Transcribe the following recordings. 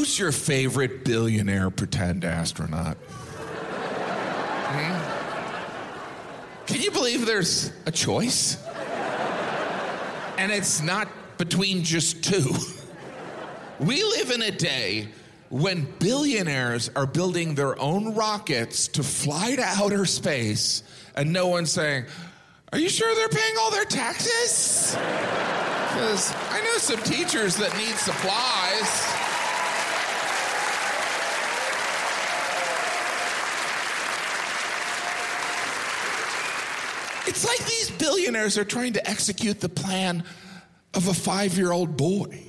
Who's your favorite billionaire pretend astronaut? Hmm? Can you believe there's a choice? And it's not between just two. We live in a day when billionaires are building their own rockets to fly to outer space, and no one's saying, Are you sure they're paying all their taxes? Because I know some teachers that need supplies. It's like these billionaires are trying to execute the plan of a five year old boy.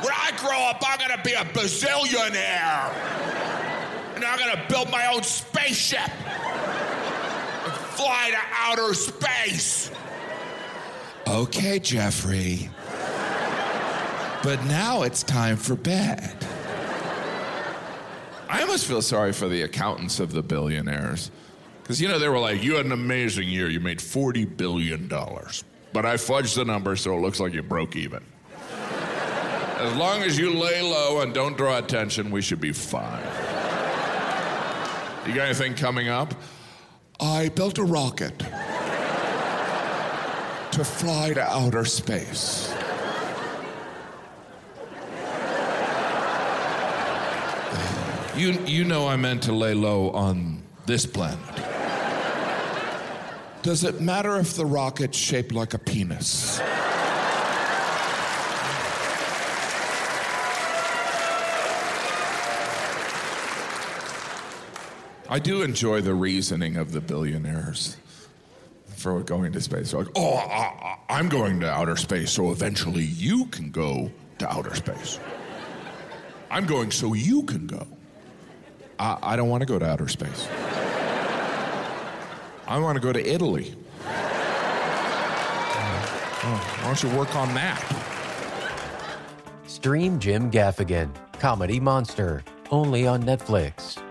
When I grow up, I'm gonna be a bazillionaire. And I'm gonna build my own spaceship and fly to outer space. Okay, Jeffrey. But now it's time for bed. I almost feel sorry for the accountants of the billionaires. Because, you know, they were like, you had an amazing year. You made $40 billion. But I fudged the number so it looks like you broke even. As long as you lay low and don't draw attention, we should be fine. You got anything coming up? I built a rocket to fly to outer space. You, you know I meant to lay low on this planet. Does it matter if the rocket's shaped like a penis? I do enjoy the reasoning of the billionaires for going to space. They're like, oh, I, am going to outer space, so eventually you can go to outer space. I'm going so you can go. I, I don't want to go to outer space. I want to go to Italy. Oh, oh, why don't you work on that? Stream Jim Gaffigan, Comedy Monster, only on Netflix.